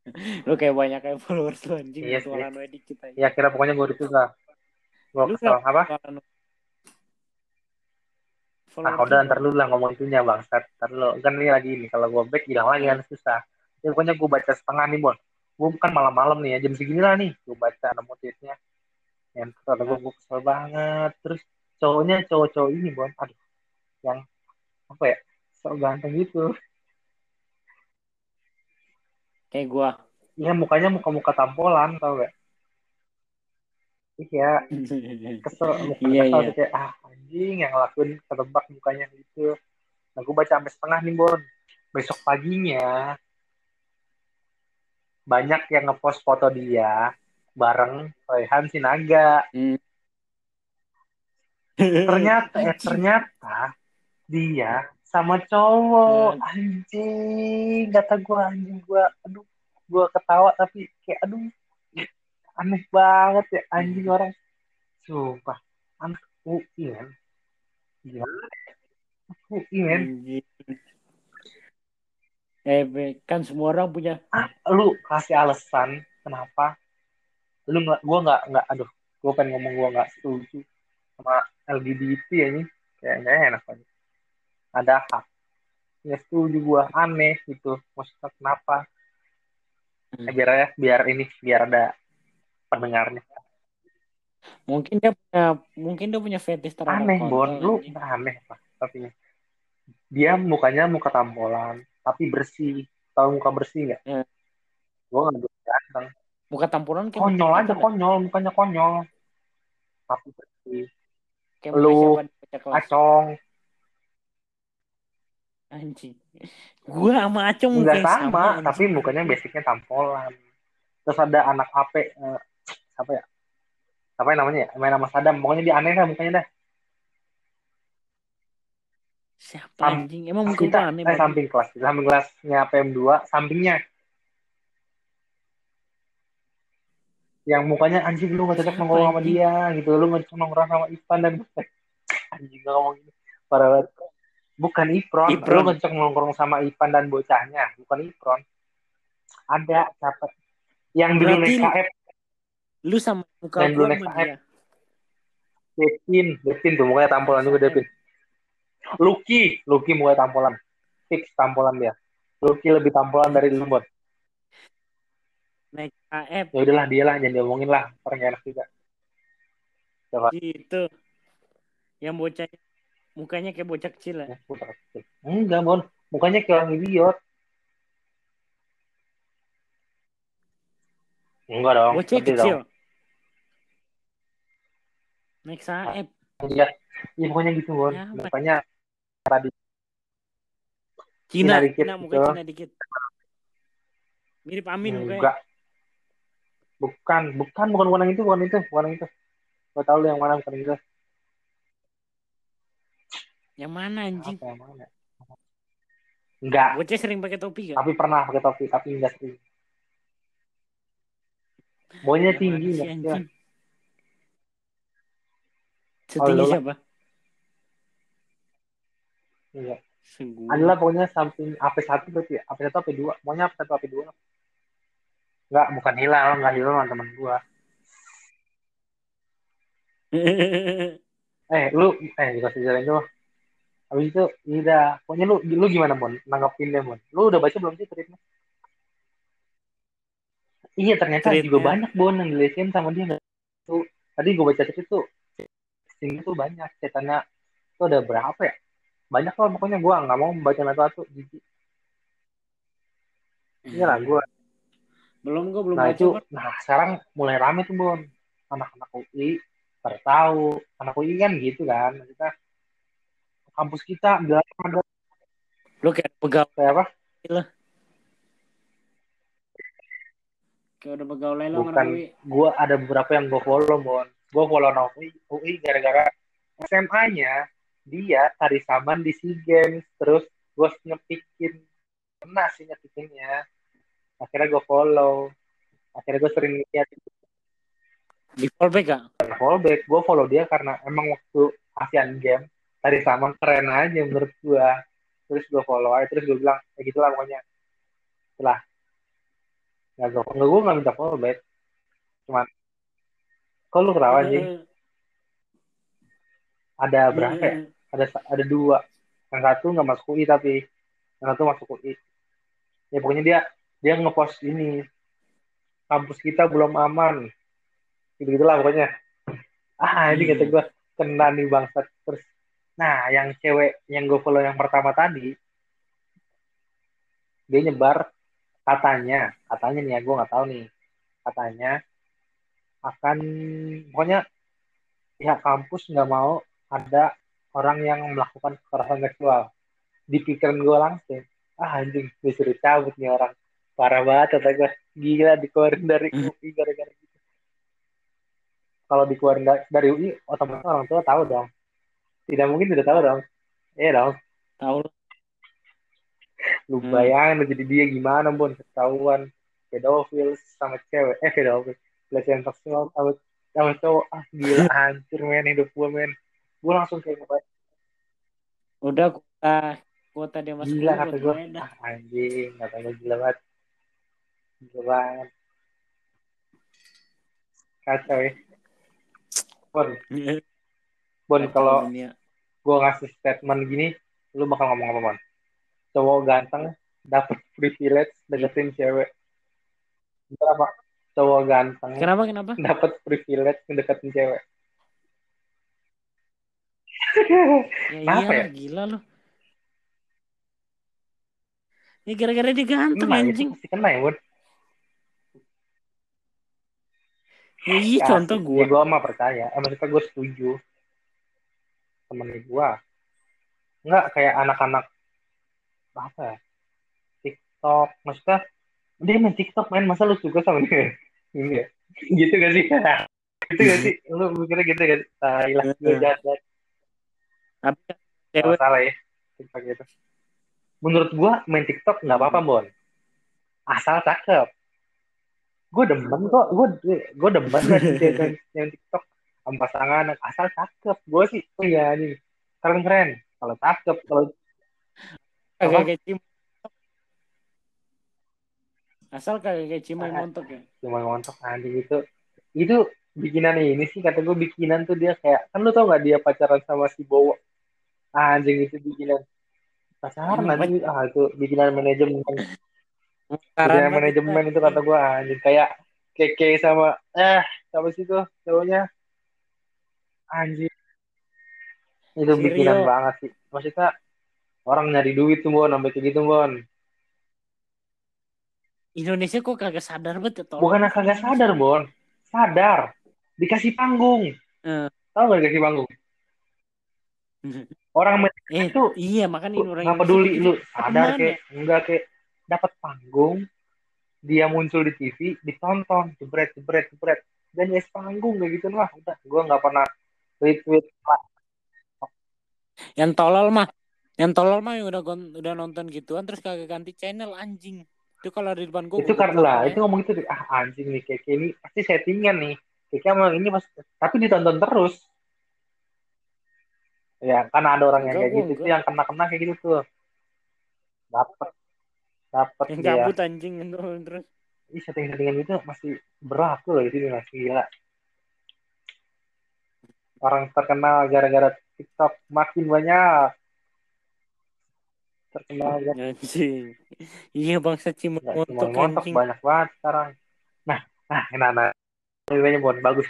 [LAUGHS] Lu kayak banyak kayak followers lu anjing. Iya Iya sih. Orang wedik kita. ya kira pokoknya gue lah gue Lu kesel apa lu? Ah, udah lu ntar dulu lah ngomong itunya bang. Ntar, ntar dulu. Kan ini lagi ini. Kalau gue back hilang lagi kan susah. Ya, pokoknya gue baca setengah nih, Bon. Gue kan malam-malam nih ya. Jam segini lah nih. Gue baca nemu tweetnya. Yang kata gue, gue kesel banget. Terus cowoknya cowok-cowok ini, Bon. Aduh. Yang apa ya? So ganteng gitu. Kayak gua. Iya mukanya muka-muka tampolan tau gak? Iya, [LAUGHS] kesel, bukan Iya, kesel iya. kayak ah anjing yang ngelakuin ketebak mukanya gitu. Nah gue baca sampai setengah nih Bon. Besok paginya banyak yang ngepost foto dia bareng Rehan Sinaga. Hmm. Ternyata eh [LAUGHS] ternyata dia sama cowok anjing. Kata gue anjing gue aduh gue ketawa tapi kayak aduh aneh banget ya anjing orang. Sumpah anak UI kan Gila. UI Anjing. Eh, kan semua orang punya. Ah, lu kasih alasan kenapa lu nggak gue nggak nggak aduh gue pengen ngomong gue nggak setuju sama LGBT ya ini. Kayak nggak enak aja ada hak. Nggak setuju gue aneh gitu. Maksudnya kenapa? Hmm. Eh, biar ya biar ini biar ada pendengarnya. Mungkin dia punya mungkin dia punya fetish terhadap aneh bon. lu aneh apa tapi dia mukanya muka tampolan tapi bersih. Tahu muka bersih nggak? Ya. gue nggak ganteng muka tampuran kayak konyol aja nggak? konyol. Mukanya konyol. Tapi bersih. Kayak Lu, acong anjing. Gua sama Acong nggak sama, anjing. tapi mukanya basicnya tampolan. Terus ada anak AP eh, apa ya? Apa yang namanya ya? Main nama Sadam. Pokoknya dia aneh dah mukanya dah. Siapa Sam- anjing? Emang muka kita aneh eh, samping kelas. Samping kelasnya PM2 sampingnya. Yang mukanya anjing lu gak cocok Siapa, nongkrong sama dia gitu. Lu gak cocok nongkrong sama Ivan dan [LAUGHS] anjing gak ngomong gitu parah banget bukan Ipron, Ipron. lu cocok nongkrong sama Ivan dan bocahnya. Bukan Ipron. Ada siapa? Yang dulu Berarti naik lu- KF lu sama muka Yang dulu dia? Devin Devin tuh mukanya tampolan juga Devin Lucky Lucky mukanya tampolan. Fix tampolan dia. Lucky lebih tampolan dari lu Bon naik KF ya udahlah dia lah jangan diomongin lah. Orang enak juga. Gitu. Yang bocahnya mukanya kayak bocah kecil ya? Ya, kecil. enggak Bon mukanya kayak orang idiot. Enggak dong bocah kecil. dong. Naik saep iya. Iya pokoknya gitu Bon Ya, mukanya tadi. Cina Cina dikit Cina mukanya gitu. Cina dikit. Mirip Amin mukanya. Enggak. Bukan bukan bukan bukan yang itu bukan itu bukan itu. Gue tahu lu yang mana bukan itu Yang mana anjing? apa yang mana enggak Bocah sering pakai topi kan? tapi pernah pakai topi tapi enggak sih Maunya Yang tinggi anjing? Oh, Setinggi lah. siapa? Iya. Segua. Adalah pokoknya samping AP1 berarti ya. AP1 AP2. Maunya AP1 AP2. Enggak, bukan Hilal, enggak Hilal sama teman gua. [LAUGHS] Eh, lu eh dikasih jalan dulu. Habis itu, iya, pokoknya lu lu gimana, Mon? Nanggepinnya, Mon. Lu udah baca belum sih tweetnya? Iya, ternyata Tweetnya. juga banyak, Bon, yang dilesin sama dia. Tuh, tadi gua baca tweet tuh, sini tuh banyak. Cetannya tuh ada berapa ya? Banyak lah, pokoknya gua nggak mau membaca satu-satu. Jijik. Iya lah, gua belum gua belum Nah baca itu, nah sekarang mulai rame tuh Bon, anak-anak UI tahu, anak UI kan gitu kan, kita kampus kita nggak ada Lu kayak pegawai kayak apa? kayak udah pegawai lo Bukan, gue ada beberapa yang gue follow Bon, gue follow anak UI, UI gara-gara SMA-nya dia tari saman di SEA Games, terus gue ngepikin, pernah sih ngepikinnya, akhirnya gue follow, akhirnya gue sering lihat di fallback gak? fallback. Gue follow dia karena emang waktu Asian Games tadi sama keren aja menurut gue terus gue follow aja terus gue bilang ya gitulah pokoknya. Setelah nggak gue nggak gue nggak minta fallback cuman kok lu ketawa sih? Ada berapa ya? Ada ada dua. Yang satu nggak masuk UI tapi yang satu masuk UI ya pokoknya dia dia ngepost ini kampus kita belum aman. Gitu gitulah pokoknya. Ah ini Hmm. kata gue kena nih bangsat. Terus nah yang cewek yang gue follow yang pertama tadi dia nyebar katanya katanya nih ya gue nggak tahu nih katanya akan pokoknya pihak kampus nggak mau ada orang yang melakukan kekerasan seksual. Di pikiran gue langsung ah anjing disuruh cabut nih orang. Parah banget kata gue. Gila dikeluarin dari Hmm. UI gara-gara gitu. Kalau dikeluarin da- dari UI otomatis orang tua tahu dong tidak mungkin tidak tahu dong. Iya dong. Tahu lu Hmm. bayangin lu jadi dia gimana pun ketahuan. Pedofil sama cewek. Eh pedofil. Pelecehan seksual sama sama cowok. Ah gila hancur men hidup gue men. Gue langsung kayak ngebayang, udah kuota kuota dia masuk gila kata gue ah anjing kata gue gila banget. Gila banget. Kacau ya. Bon, Bon Kacau kalau dunia. Gue ngasih statement gini lu bakal ngomong apa Bon cowok ganteng dapat privilege deketin cewek. Berapa cowok ganteng kenapa kenapa? dapat privilege ngedeketin cewek. Ya Kenapa iya ya? gila lu. Ya gara-gara dia ganteng Kena, anjing. Kena ya ya iya Ya, contoh gue ya, gue mah percaya. Eh, maksudnya gue setuju temen gue nggak kayak anak-anak apa ya TikTok. Maksudnya dia main TikTok main masa lu suka sama dia? [LAUGHS] Ini ya. Gitu gak sih? [LAUGHS] Gitu gak sih? Lu mikirnya gitu gak sih? Nah, ilah gue jahat tapi cewek salah ya TikTok gitu. Menurut gue main TikTok nggak apa-apa Bon. Asal cakep. Gue demen kok. Gue gue demen [LAUGHS] cewek yang TikTok sama pasangan asal cakep. Gue sih oh iya nih keren keren kalau cakep kalau kagak kayak cim asal kagak kayak cimai Ah. montok ya? Cuma ngontok anjing itu itu bikinan ini sih kata gue bikinan tuh dia kayak kan lu tau gak dia pacaran sama si Bowo? Anjing itu bikinan. Pacaran Emang anjing. Ah itu bikinan manajemen. Bikinan manajemen. itu kata gue anjing. Kayak keke sama eh siapa sih tuh cowoknya anjing itu Si bikinan Rio. banget sih. Maksudnya orang nyari duit tuh bon sampai kayak gitu bon. Indonesia kok kagak sadar banget ya bukan kagak sadar bon. Sadar. Dikasih panggung. Eh. tahu gak dikasih panggung? Orang main eh itu iya makanya orang nggak peduli lu sadar Ke mana? kayak enggak kayak dapat panggung dia muncul di TV ditonton jebret jebret jebret. Dan ya panggung kayak gitu lah. Udah gue nggak pernah tweet tweet yang tolol mah yang tolol mah yang udah udah nonton gituan terus kagak ganti channel anjing. Itu kalau di depan gue itu karena lah itu ngomong itu ah anjing nih kayak ini pasti settingan nih. Kayak emang ini mas tapi ditonton terus. Ya kan ada orang yang kayak gitu tuh yang kena kena kayak gitu tuh. Dapat dapat yang gabut anjing itu terus. Ih, setting-settingan itu masih berlaku loh itu masih gila orang terkenal gara-gara TikTok makin banyak. Terkenal anjing. Iya bangsa Cimontok montok banyak banget sekarang. Nah nah enak nah ceweknya bon bagus.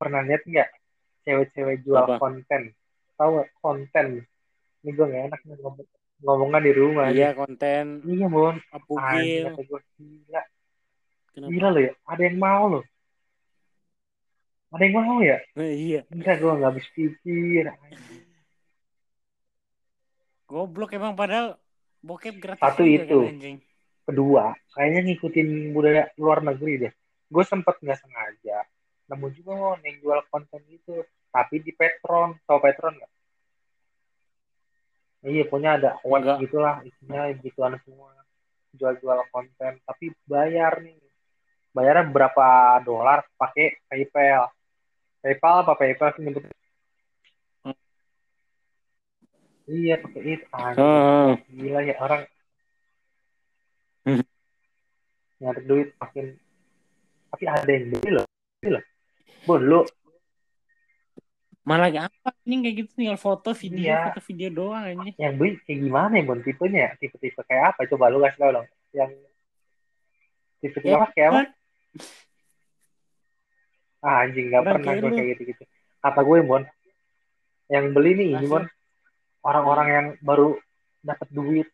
Pernah lihat nggak cewek-cewek jual Apa? konten? Tahu konten? Ini gue gak enak nih ngomong ngomongnya di rumah iya nih. konten iya bon Apugil gue gila. Kenapa? gila loh ya. Ada yang mau loh ada yang mau ya? Nah, iya. Enggak gue nggak habis pikir. Goblok emang padahal bokep gratis satu itu. kan, kedua kayaknya ngikutin budaya luar negeri deh. Gue sempet nggak sengaja nemu juga mau yang jual konten itu tapi di Petron. Tau Petron nggak? Iya punya ada web gitulah isinya gituan semua. Jual-jual konten tapi bayar nih. Bayarnya berapa dolar pakai PayPal PayPal apa PayPal sih nyebut? Hmm. iya pakai itu ah, gila ya orang. Hmm. nyari duit makin. Tapi ada yang beli loh beli loh. Bon lo malah apa? Ini kayak gitu tinggal foto video iya. foto video doang aja yang beli kayak gimana ya bon? Tipenya tipe-tipe kayak apa? Coba lu kasih tau dong. Yang tipe-tipe ya, kayak apa ah, anjing nggak pernah gue kayak gitu gitu kata gue bon yang beli nih bon orang-orang yang baru dapat duit